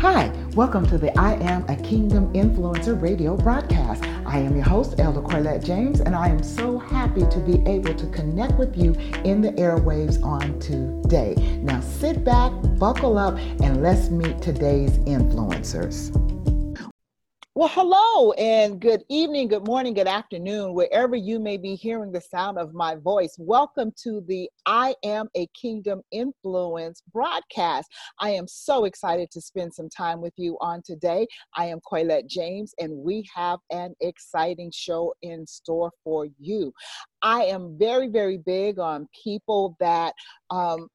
Hi, welcome to the I Am a Kingdom Influencer radio broadcast. I am your host, Elder Corlette James, and I am so happy to be able to connect with you in the airwaves on today. Now sit back, buckle up, and let's meet today's influencers. Well, hello and good evening, good morning, good afternoon, wherever you may be hearing the sound of my voice. Welcome to the I Am a Kingdom Influence broadcast. I am so excited to spend some time with you on today. I am Quaylette James, and we have an exciting show in store for you. I am very, very big on people that um,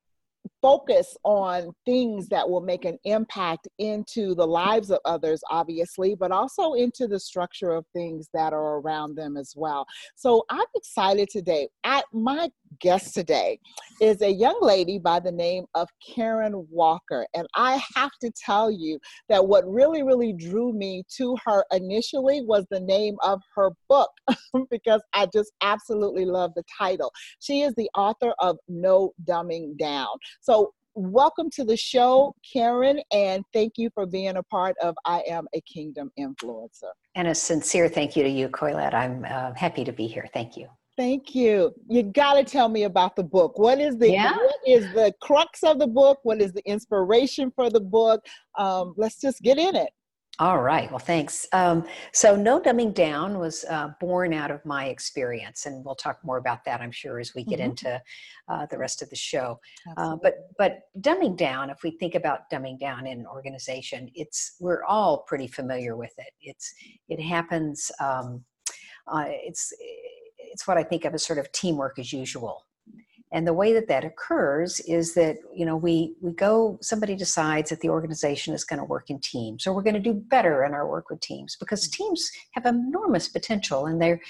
focus on things that will make an impact into the lives of others, obviously, but also into the structure of things that are around them as well. So I'm excited today. I, my guest today is a young lady by the name of Karen Walker. And I have to tell you that what really, really drew me to her initially was the name of her book, because I just absolutely love the title. She is the author of No Dumbing Down. So welcome to the show, Karen, and thank you for being a part of I Am a Kingdom Influencer. And a sincere thank you to you, Coylette. I'm uh, happy to be here. Thank you. Thank you. You got to tell me about the book. What is the yeah. what is the crux of the book? What is the inspiration for the book? Um, let's just get in it. All right. Well, thanks. Um, so, No Dumbing Down was uh, born out of my experience, and we'll talk more about that, I'm sure, as we get mm-hmm. into uh, the rest of the show. Uh, but, but dumbing down, if we think about dumbing down in an organization, it's we're all pretty familiar with it. It's it happens. Um, uh, it's it's what I think of as sort of teamwork as usual. And the way that that occurs is that you know we we go somebody decides that the organization is going to work in teams or we're going to do better in our work with teams because mm-hmm. teams have enormous potential and they're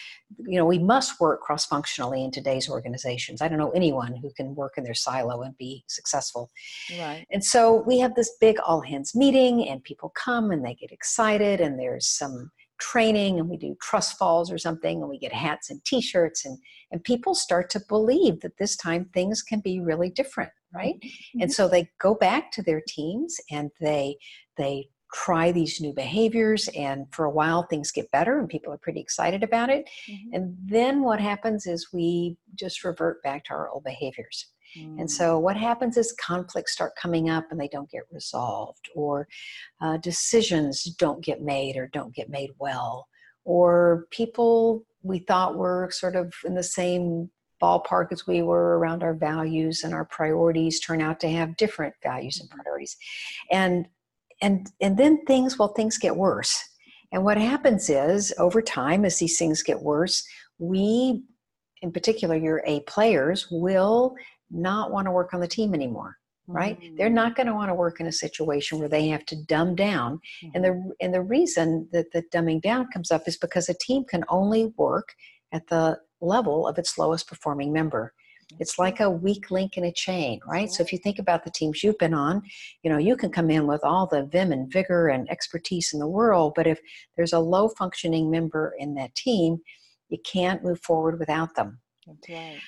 you know we must work cross functionally in today's organizations. I don't know anyone who can work in their silo and be successful. Right. And so we have this big all hands meeting and people come and they get excited and there's some training and we do trust falls or something and we get hats and t-shirts and and people start to believe that this time things can be really different right mm-hmm. and so they go back to their teams and they they try these new behaviors and for a while things get better and people are pretty excited about it mm-hmm. and then what happens is we just revert back to our old behaviors and mm. so, what happens is conflicts start coming up and they don't get resolved, or uh, decisions don't get made or don't get made well, or people we thought were sort of in the same ballpark as we were around our values and our priorities turn out to have different values and mm-hmm. priorities. And and and then things well things get worse. And what happens is over time as these things get worse, we in particular your A players will not want to work on the team anymore right? Mm-hmm. they're not going to want to work in a situation where they have to dumb down. Mm-hmm. and the and the reason that the dumbing down comes up is because a team can only work at the level of its lowest performing member. It's like a weak link in a chain right? So if you think about the teams you've been on you know you can come in with all the vim and vigor and expertise in the world but if there's a low functioning member in that team you can't move forward without them. Right.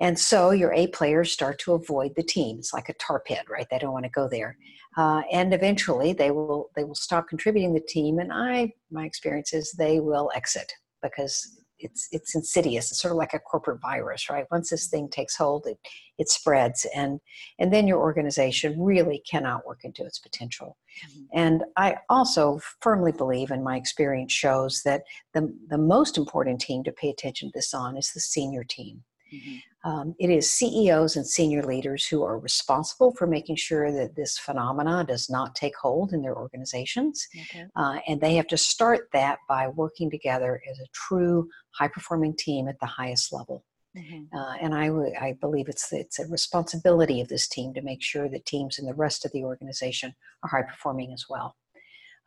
And so your A players start to avoid the team. It's like a tar pit, right? They don't want to go there. Uh, and eventually they will they will stop contributing the team. And I my experience is they will exit because it's it's insidious. It's sort of like a corporate virus, right? Once this thing takes hold, it it spreads, and and then your organization really cannot work into its potential. Mm-hmm. And I also firmly believe, and my experience shows that the the most important team to pay attention to this on is the senior team. Mm-hmm. Um, it is CEOs and senior leaders who are responsible for making sure that this phenomena does not take hold in their organizations. Okay. Uh, and they have to start that by working together as a true high performing team at the highest level. Mm-hmm. Uh, and I, w- I believe it's it's a responsibility of this team to make sure that teams in the rest of the organization are high performing as well.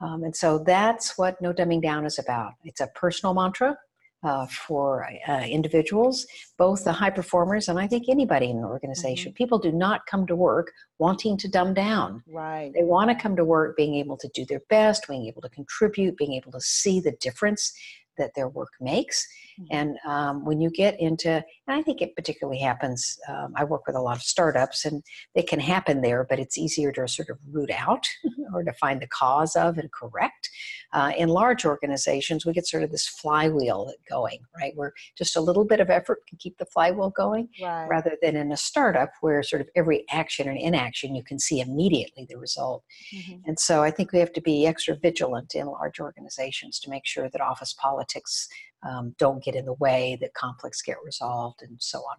Um, and so that's what No Dumbing Down is about. It's a personal mantra uh, for uh, individuals, both the high performers and I think anybody in an organization. Mm-hmm. People do not come to work wanting to dumb down. Right. They want to come to work being able to do their best, being able to contribute, being able to see the difference that their work makes. Mhm. And um, when you get into, and I think it particularly happens, um, I work with a lot of startups and it can happen there, but it's easier to sort of root out or to find the cause of and correct. Uh, in large organizations, we get sort of this flywheel going, right? Where just a little bit of effort can keep the flywheel going Right. rather than in a startup where sort of every action and inaction you can see immediately the result. Mhm. And so I think we have to be extra vigilant in large organizations to make sure that office politics um, don't get in the way, that conflicts get resolved, and so on.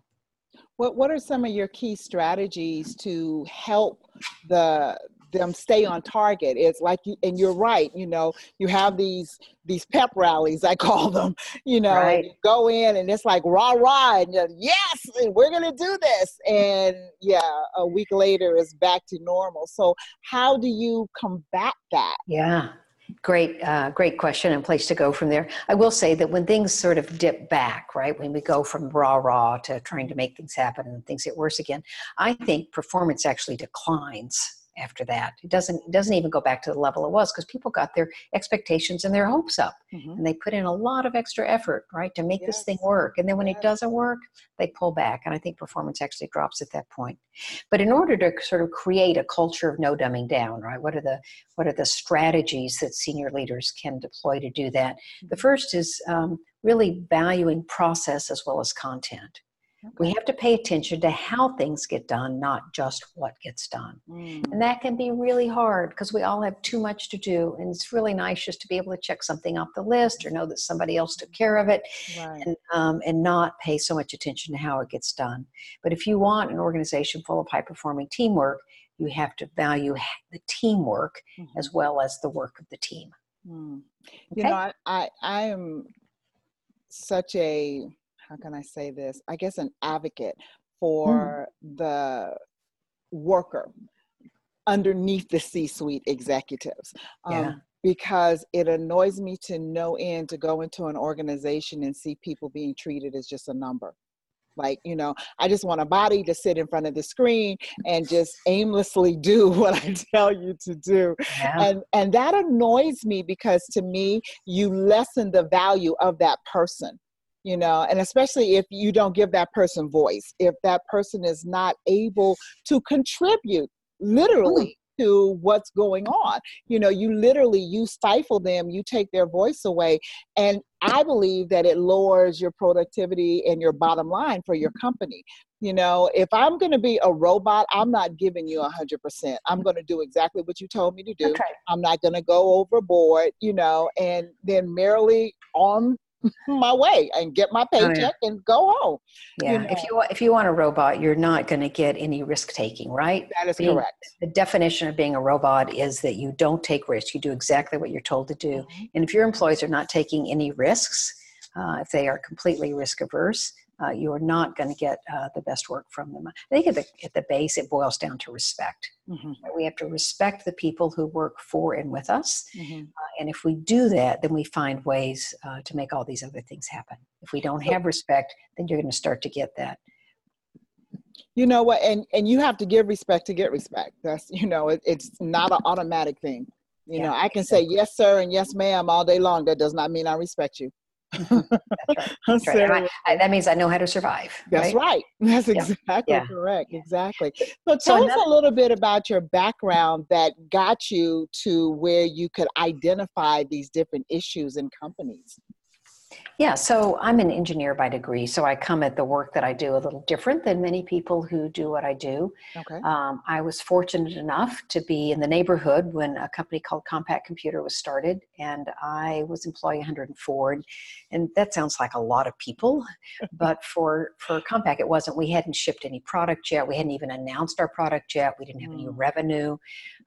What What are some of your key strategies to help the them stay on target? It's like you, and you're right. You know, you have these these pep rallies, I call them. You know, Right. you go in and it's like rah rah, and yes, we're gonna do this, and yeah, a week later it's back to normal. So how do you combat that? Yeah, great, uh, great question and place to go from there. I will say that when things sort of dip back, right, when we go from rah rah to trying to make things happen and things get worse again, I think performance actually declines after that. It doesn't it doesn't even go back to the level it was because people got their expectations and their hopes up Mhm. and they put in a lot of extra effort, right, to make this thing work. And then when Yes. it doesn't work, they pull back. And I think performance actually drops at that point. But in order to sort of create a culture of no dumbing down, right, what are the what are the strategies that senior leaders can deploy to do that? The first is um, really valuing process as well as content. We have to pay attention to how things get done, not just what gets done. Mm. And that can be really hard because we all have too much to do. And it's really nice just to be able to check something off the list or know that somebody else took care of it Right. and, um, and not pay so much attention to how it gets done. But if you want an organization full of high performing teamwork, you have to value the teamwork Mhm. as well as the work of the team. Mm. Okay? You know, I, I I am such a how can I say this? I guess an advocate for the worker underneath the C-suite executives. Um, Because it annoys me to no end to go into an organization and see people being treated as just a number. Like, you know, I just want a body to sit in front of the screen and just aimlessly do what I tell you to do yeah. and and that annoys me because to me you lessen the value of that person you know and especially if you don't give that person voice if that person is not able to contribute literally mm. to what's going on. You know you literally you stifle them you take their voice away and i believe that it lowers your productivity and your bottom line for your company. You know if i'm going to be a robot i'm not giving you 100% i'm going to do exactly what you told me to do. Right. I'm not going to go overboard, you know, and then merely on my way and get my Oh, yeah. paycheck and go home. Yeah. know. If you if you want a robot, you're not going to get any risk taking, right? That is Being- correct. The definition of being a robot is that you don't take risks. You do exactly what you're told to do. Mhm. And if your employees are not taking any risks, uh, if they are completely risk averse, uh, you are not going to get uh, the best work from them. I think at the, at the base, it boils down to respect. Mhm. We have to respect the people who work for and with us. Mhm. Uh, and if we do that, then we find ways uh, to make all these other things happen. If we don't have respect, then you're going to start to get that. You know what? And and you have to give respect to get respect. That's you know, it, it's not an automatic thing. You Yeah, know, I can say yes, sir, and yes, ma'am, all day long. That does not mean I respect you. That's right. I- I- that means I know how to survive. That's right? right. That's exactly Yeah. correct. Yeah. Exactly. So So tell us a little bit about your background that got you to where you could identify these different issues in companies. Yeah, so I'm an engineer by degree, so I come at the work that I do a little different than many people who do what I do. Okay. Um, I was fortunate enough to be in the neighborhood when a company called Compaq Computer was started, and I was employee 104. And, that sounds like a lot of people, but for for Compaq, it wasn't. We hadn't shipped any product yet. We hadn't even announced our product yet. We didn't have any Mm. revenue,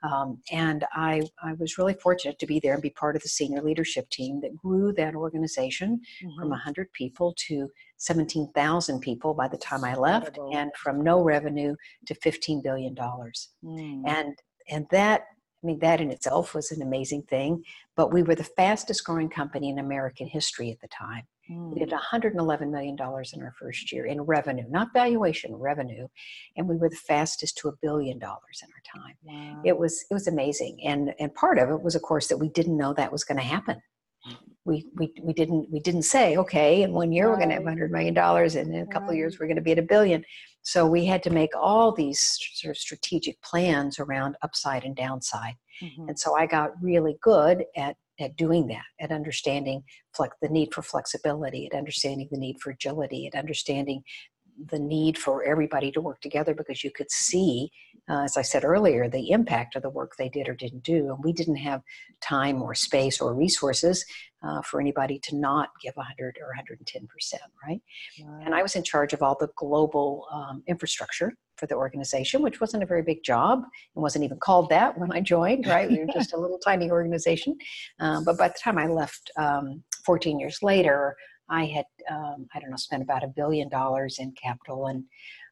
um, and I I was really fortunate to be there and be part of the senior leadership team that grew that organization from Mhm. 100 people to 17,000 people by the time I left, Incredible. and from no revenue to 15 billion dollars. Mm. And and that I mean that in itself was an amazing thing. But we were the fastest growing company in American history at the time. We did Mm. 111 million dollars in our first year in revenue, not valuation, revenue, and we were the fastest to a billion dollars in our time. Wow. It was it was amazing, and and part of it was of course that we didn't know that was going to happen we, we, we didn't we didn't say okay in one year we're going to have 100 million dollars and in a couple of years we're going to be at a billion. So we had to make all these sort of strategic plans around upside and downside. Mhm. and so i got really good at at doing that at understanding flex, the need for flexibility at understanding the need for agility at understanding the need for everybody to work together because you could see uh, as i said earlier the impact of the work they did or didn't do and we didn't have time or space or resources uh, for anybody to not give 100 or 110 percent right and I was in charge of all the global um, infrastructure for the organization, which wasn't a very big job and wasn't even called that when I joined, right? We were just a little tiny organization. Um, but by the time I left um, 14 years later, I had, um, I don't know, spent about a billion dollars in capital and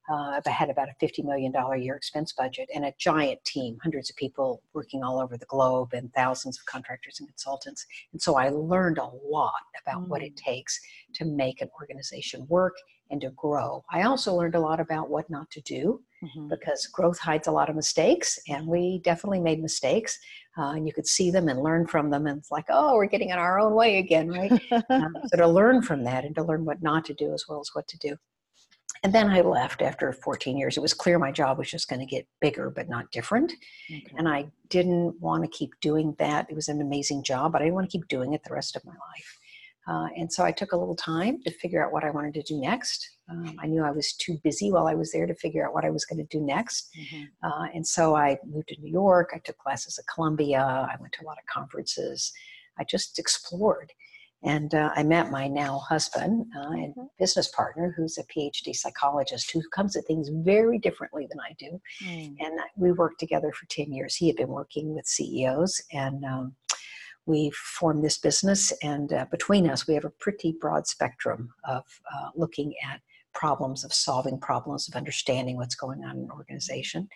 uh, I had about a $50 million a year expense budget and a giant team, hundreds of people working all over the globe and thousands of contractors and consultants. And so I learned a lot about what it takes to make an organization work and to grow. I also learned a lot about what not to do Mhm. because growth hides a lot of mistakes, and we definitely made mistakes. Uh, and you could see them and learn from them, and it's like, oh, we're getting in our own way again, right? um, so to learn from that and to learn what not to do as well as what to do. And then I left after 14 years. It was clear my job was just going to get bigger, but not different. Okay. And I didn't want to keep doing that. It was an amazing job, but I didn't want to keep doing it the rest of my life. Uh, and so I took a little time to figure out what I wanted to do next. Um, I knew I was too busy while I was there to figure out what I was going to do next. Mhm. Uh, and so I moved to New York. I took classes at Columbia. I went to a lot of conferences. I just explored. And uh, I met my now husband uh, and Mhm. business partner, who's a PhD psychologist who comes at things very differently than I do Mm. and we worked together for 10 years he had been working with ceos and um, we formed this business and uh, between us we have a pretty broad spectrum of uh, looking at problems of solving problems of understanding what's going on in an organization.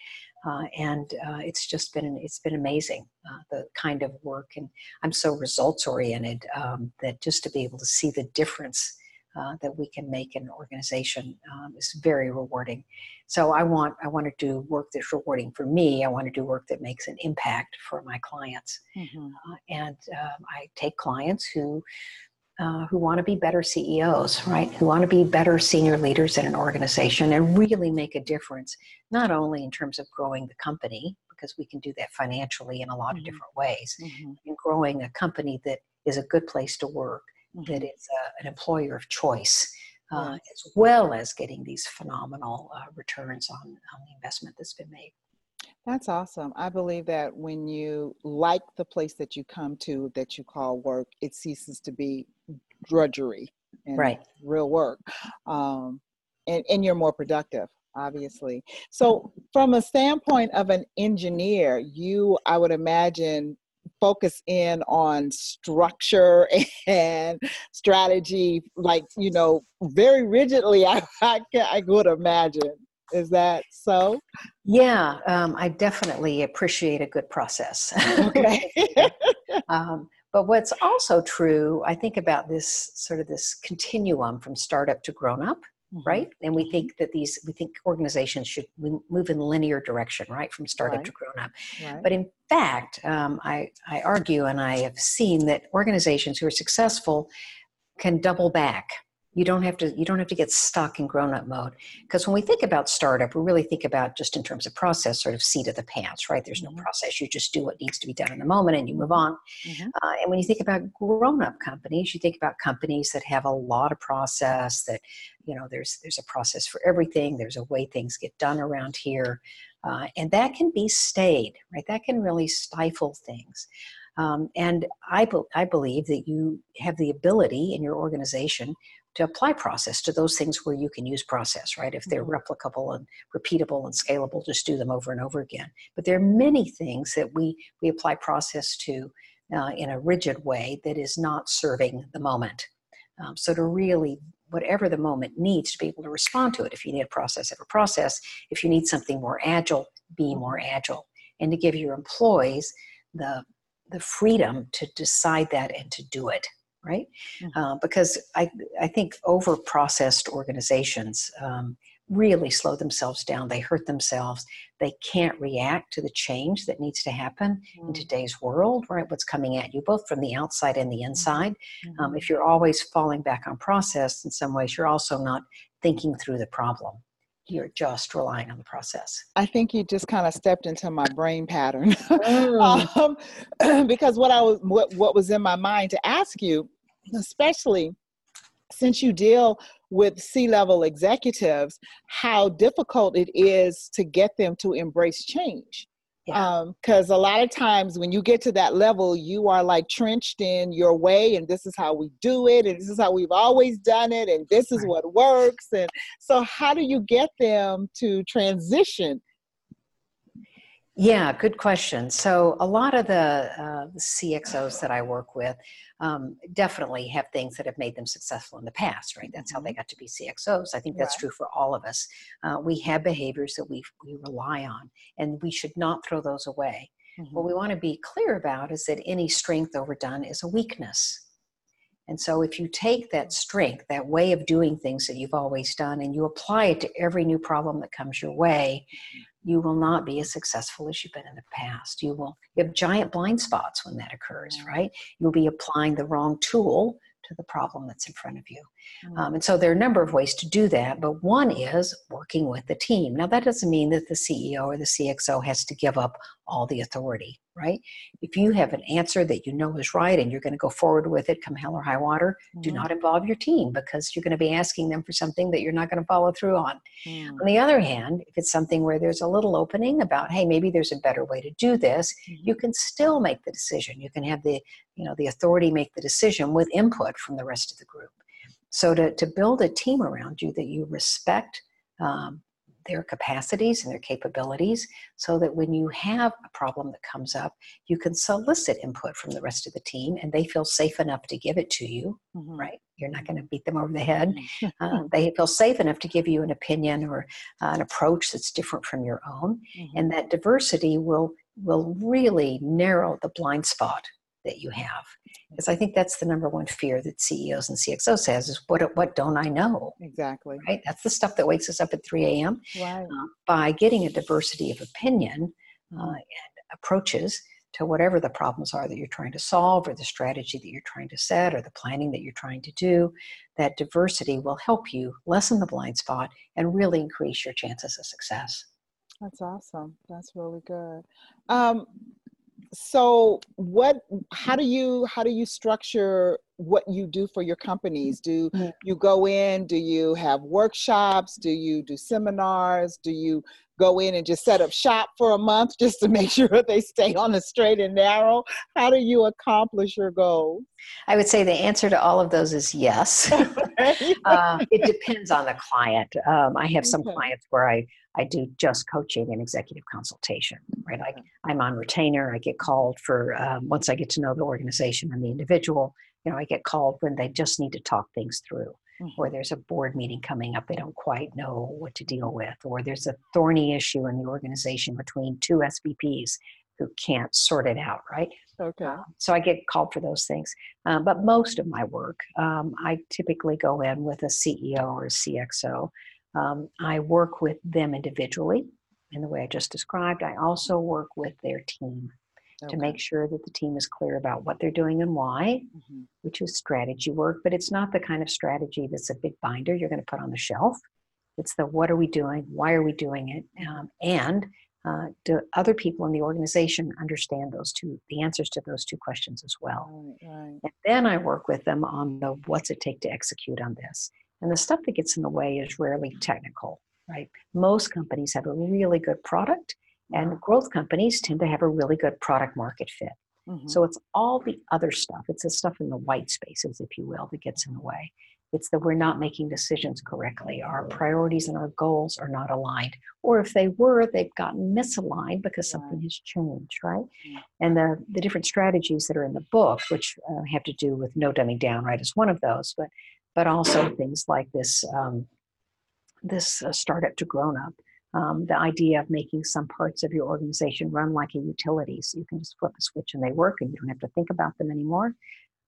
Uh, and uh, it's just been it's been amazing uh, the kind of work. And i'm so results oriented um, that just to be able to see the difference uh, that we can make an organization um, is very rewarding so i want i want to do work that's rewarding for me i want to do work that makes an impact for my clients Mhm. uh, and um, i take clients who uh, who want to be better CEOs, right? Who want to be better senior leaders in an organization and really make a difference, not only in terms of growing the company, because we can do that financially in a lot of Mhm. different ways, Mhm. in growing a company that is a good place to work, that Mhm. is uh, an employer of choice, uh, as well as getting these phenomenal uh, returns on, on the investment that's been made. That's awesome. I believe that when you like the place that you come to that you call work, it ceases to be drudgery and Right. real work. Um, and, and you're more productive, obviously. So, from a standpoint of an engineer, you, I would imagine, focus in on structure and strategy, like, you know, very rigidly, I, I, I would imagine. Is that so? Yeah, um, I definitely appreciate a good process. Okay. um, but what's also true, I think about this sort of this continuum from startup to grown up, right? And we think that these, we think organizations should move in linear direction, right, from startup Right. to grown up. Right. But in fact, um, I, I argue and I have seen that organizations who are successful can double back. You don't have to you don't have to get stuck in grown up mode because when we think about startup, we really think about just in terms of process, sort of seat of the pants, right? There's no Mhm. process. You just do what needs to be done in the moment and you move on. Mhm. Uh, and when you think about grown up companies, you think about companies that have a lot of process. That you know, there's there's a process for everything. There's a way things get done around here, uh, and that can be stayed, right? That can really stifle things. Um, and I, be- I believe that you have the ability in your organization to apply process to those things where you can use process, right? If they're replicable and repeatable and scalable, just do them over and over again. But there are many things that we we apply process to uh, in a rigid way that is not serving the moment. Um, so to really whatever the moment needs to be able to respond to it. If you need a process, have a process. If you need something more agile, be more agile, and to give your employees the the freedom to decide that and to do it right Mhm. uh, because i i think over processed organizations um, really slow themselves down. They hurt themselves. They can't react to the change that needs to happen mm. in today's world, right? What's coming at you, both from the outside and the mm-hmm. inside. Mm-hmm. Um, if you're always falling back on process, in some ways, you're also not thinking through the problem. You're just relying on the process. I think you just kind of stepped into my brain pattern mm. um, because what I was, what, what was in my mind to ask you, especially since you deal with C-level executives how difficult it is to get them to embrace change because yeah. um, a lot of times when you get to that level you are like trenched in your way and this is how we do it and this is how we've always done it and this is right. what works and so how do you get them to transition yeah, good question. So, a lot of the uh, CXOs that I work with um, definitely have things that have made them successful in the past, right? That's how they mm-hmm. got to be CXOs. I think that's right. true for all of us. Uh, we have behaviors that we, we rely on, and we should not throw those away. Mm-hmm. What we want to be clear about is that any strength overdone is a weakness. And so, if you take that strength, that way of doing things that you've always done, and you apply it to every new problem that comes your way, you will not be as successful as you've been in the past. You will you have giant blind spots when that occurs, right? You'll be applying the wrong tool to the problem that's in front of you. Mm. Um, and so there are a number of ways to do that, but one is working with the team. Now, that doesn't mean that the CEO or the CXO has to give up all the authority, right? If you have an answer that you know is right and you're going to go forward with it come hell or high water, mm. do not involve your team because you're going to be asking them for something that you're not going to follow through on. Mm. On the other hand, if it's something where there's a little opening about, hey, maybe there's a better way to do this, mm-hmm. you can still make the decision. You can have the, you know, the authority make the decision with input from the rest of the group. So to, to build a team around you that you respect um, their capacities and their capabilities so that when you have a problem that comes up, you can solicit input from the rest of the team and they feel safe enough to give it to you, mm-hmm. right? You're not going to beat them over the head. Mm-hmm. uh, they feel safe enough to give you an opinion or uh, an approach that's different from your own. Mm-hmm. And that diversity will will really narrow the blind spot that you have. Because i think that's the number one fear that ceos and cxos has is what what don't i know? Exactly. Right? That's the stuff that wakes us up at 3 a.m right. Uh, by getting a diversity of opinion uh, mm-hmm. and approaches to whatever the problems are that you're trying to solve or the strategy that you're trying to set or the planning that you're trying to do. That diversity will help you lessen the blind spot and really increase your chances of success. That's awesome. That's really good. Um, so what how do you how do you structure what you do for your companies? Do mm-hmm. you go in do you have workshops? Do you do seminars? Do you go in and just set up shop for a month just to make sure they stay on the straight and narrow? How do you accomplish your goals? I would say the answer to all of those is yes uh, it depends on the client um, i have some clients where i I do just coaching and executive consultation, right? I, I'm on retainer. I get called for um, once I get to know the organization and the individual. You know, I get called when they just need to talk things through, mm-hmm. or there's a board meeting coming up they don't quite know what to deal with, or there's a thorny issue in the organization between two SVPs who can't sort it out, right? Okay. Uh, so I get called for those things. Um, but most of my work, um, I typically go in with a CEO or a CXO um, I work with them individually in the way I just described. I also work with their team okay. to make sure that the team is clear about what they're doing and why, mm-hmm. which is strategy work. But it's not the kind of strategy that's a big binder you're going to put on the shelf. It's the what are we doing? Why are we doing it? Um, and uh, do other people in the organization understand those two, the answers to those two questions as well? Right, right. And then I work with them on the what's it take to execute on this. And the stuff that gets in the way is rarely technical, right? Most companies have a really good product, and growth companies tend to have a really good product market fit. Mm-hmm. So it's all the other stuff. It's the stuff in the white spaces, if you will, that gets in the way. It's that we're not making decisions correctly. Our priorities and our goals are not aligned. Or if they were, they've gotten misaligned because something has changed, right? And the, the different strategies that are in the book, which uh, have to do with no dumbing down, right, is one of those. But but also things like this um, this uh, startup to grown up. Um, the idea of making some parts of your organization run like a utility, so you can just flip a switch and they work, and you don't have to think about them anymore.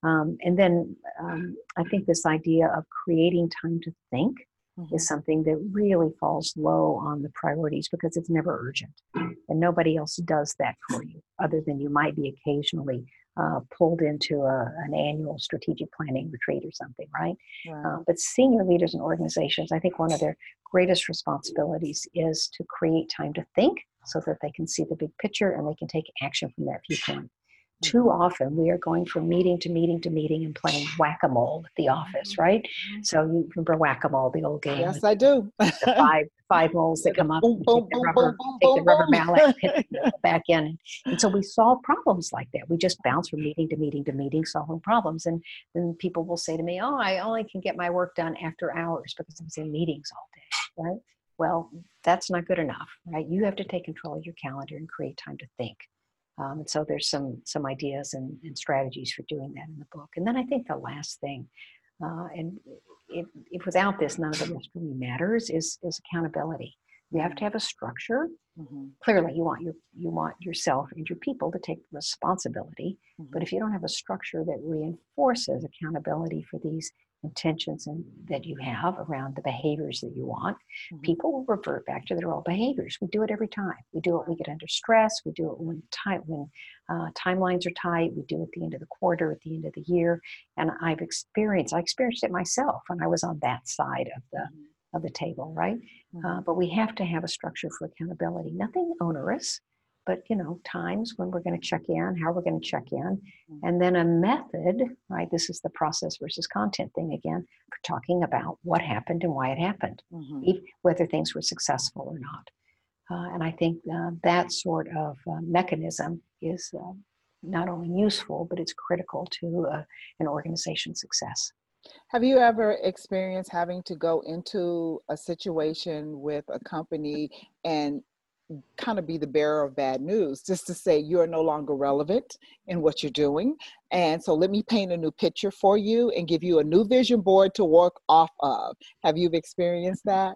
Um, and then um, I think this idea of creating time to think mm-hmm. is something that really falls low on the priorities because it's never urgent. And nobody else does that for you, other than you might be occasionally uh, pulled into a, an annual strategic planning retreat or something, right? Uh, but senior leaders and organizations, I think one of their greatest responsibilities is to create time to think so that they can see the big picture and they can take action from that viewpoint. Too often we are going from meeting to meeting to meeting and playing whack-a-mole at the office, mm-hmm. right? Mm-hmm. So you remember whack-a-mole, the old game. Yes, I do. the five five moles that come up, boom, boom, take the rubber, boom, take the rubber mallet, hit back in. And so we solve problems like that. We just bounce from meeting to meeting to meeting, solving problems. And then people will say to me, "Oh, I only can get my work done after hours because I was in meetings all day." Right? Well, that's not good enough, right? You have to take control of your calendar and create time to think. Um, and so there's some some ideas and, and, strategies for doing that in the book. And then I think the last thing, uh, and if, if, without this none of the rest really matters, is is accountability. You have to have a structure. Mm-hmm. Clearly, you want your you want yourself and your people to take responsibility. Mm-hmm. But if you don't have a structure that reinforces accountability for these intentions and that you have around the behaviors that you want, mm-hmm. people will revert back to their old behaviors. We do it every time. We do it. We get under stress. We do it when time when uh, timelines are tight. We do it at the end of the quarter, at the end of the year. And I've experienced. I experienced it myself when I was on that side of the mm-hmm. of the table, right? Mm-hmm. Uh, but we have to have a structure for accountability. Nothing onerous but you know times when we're going to check in how we're going to check in mm-hmm. and then a method right this is the process versus content thing again for talking about what happened and why it happened mm-hmm. whether things were successful or not uh, and i think uh, that sort of uh, mechanism is uh, not only useful but it's critical to uh, an organization's success have you ever experienced having to go into a situation with a company and kind of be the bearer of bad news, just to say you're no longer relevant in what you're doing. And so let me paint a new picture for you and give you a new vision board to work off of. Have you experienced that?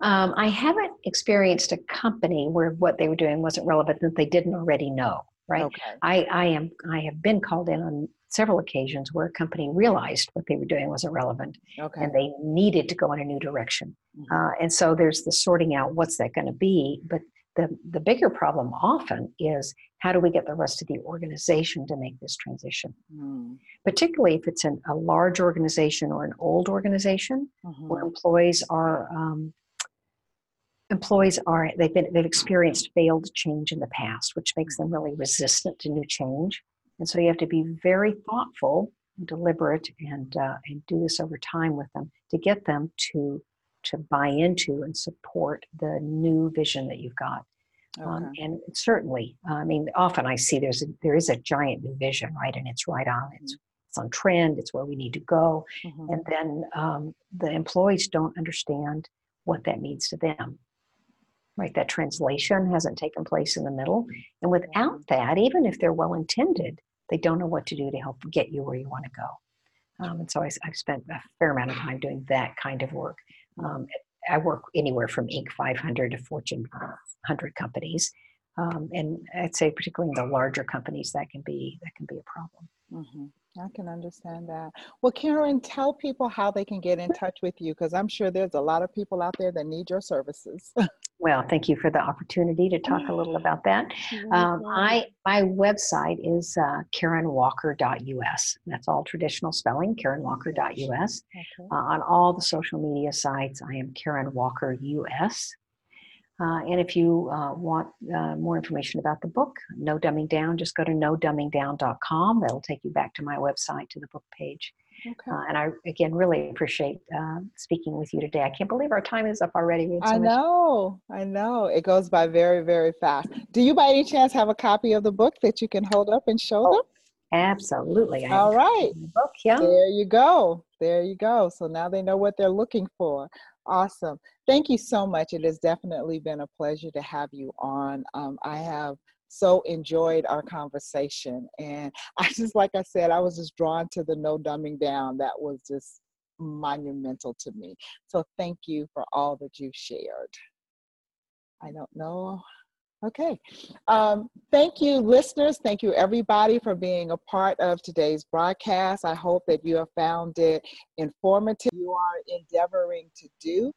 Um, I haven't experienced a company where what they were doing wasn't relevant that they didn't already know. Right. Okay. I, I am. I have been called in on several occasions where a company realized what they were doing wasn't relevant okay. and they needed to go in a new direction. Mm-hmm. Uh, and so there's the sorting out what's that going to be. But the, the bigger problem often is how do we get the rest of the organization to make this transition? Mm. Particularly if it's an, a large organization or an old organization mm-hmm. where employees are um, employees are they've been they've experienced failed change in the past, which makes them really resistant to new change. And so you have to be very thoughtful, and deliberate, and uh, and do this over time with them to get them to to buy into and support the new vision that you've got. Um, okay. Um, and certainly, I mean, often I see there's a, there is a giant new vision, right? And it's right on. It's it's on trend. It's where we need to go. Mm-hmm. And then um, the employees don't understand what that means to them. Right, that translation hasn't taken place in the middle, and without that, even if they're well intended, they don't know what to do to help get you where you want to go. Um, and so I, have spent a fair amount of time doing that kind of work. Um, I work anywhere from Inc. 500 to Fortune 100 companies, um, and I'd say particularly in the larger companies that can be that can be a problem. Mm-hmm. I can understand that. Well, Karen, tell people how they can get in touch with you because I'm sure there's a lot of people out there that need your services. well, thank you for the opportunity to talk a little about that. Um, I my website is uh, KarenWalker.us. That's all traditional spelling, KarenWalker.us. Okay. Uh, on all the social media sites, I am Karen Walker US. Uh, and if you uh, want uh, more information about the book, No Dumbing Down, just go to nodumbingdown.com. That'll take you back to my website to the book page. Okay. Uh, and I, again, really appreciate uh, speaking with you today. I can't believe our time is up already. So I know, much- I know. It goes by very, very fast. Do you by any chance have a copy of the book that you can hold up and show oh, them? Absolutely. I All right. The book, yeah. There you go. There you go. So now they know what they're looking for. Awesome. Thank you so much. It has definitely been a pleasure to have you on. Um, I have so enjoyed our conversation. And I just, like I said, I was just drawn to the no dumbing down. That was just monumental to me. So thank you for all that you shared. I don't know Okay. Um, thank you, listeners. Thank you, everybody, for being a part of today's broadcast. I hope that you have found it informative. You are endeavoring to do.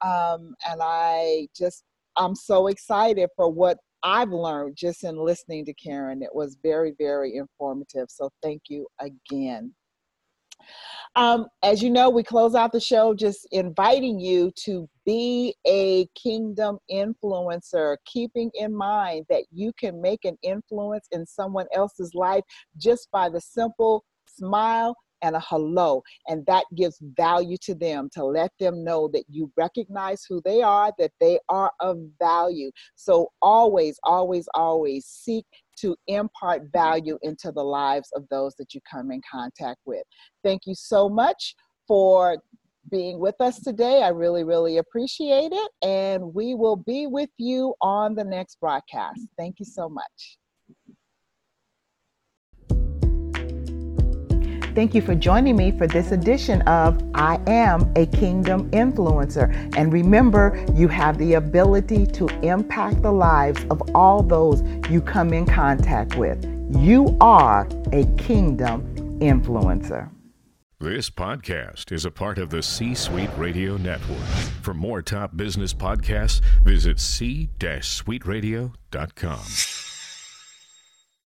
Um, and I just, I'm so excited for what I've learned just in listening to Karen. It was very, very informative. So thank you again. Um, as you know, we close out the show just inviting you to be a kingdom influencer, keeping in mind that you can make an influence in someone else's life just by the simple smile and a hello. And that gives value to them to let them know that you recognize who they are, that they are of value. So always, always, always seek to impart value into the lives of those that you come in contact with. Thank you so much for being with us today. I really, really appreciate it. And we will be with you on the next broadcast. Thank you so much. Thank you for joining me for this edition of I Am a Kingdom Influencer. And remember, you have the ability to impact the lives of all those you come in contact with. You are a kingdom influencer. This podcast is a part of the C Suite Radio Network. For more top business podcasts, visit c-suiteradio.com.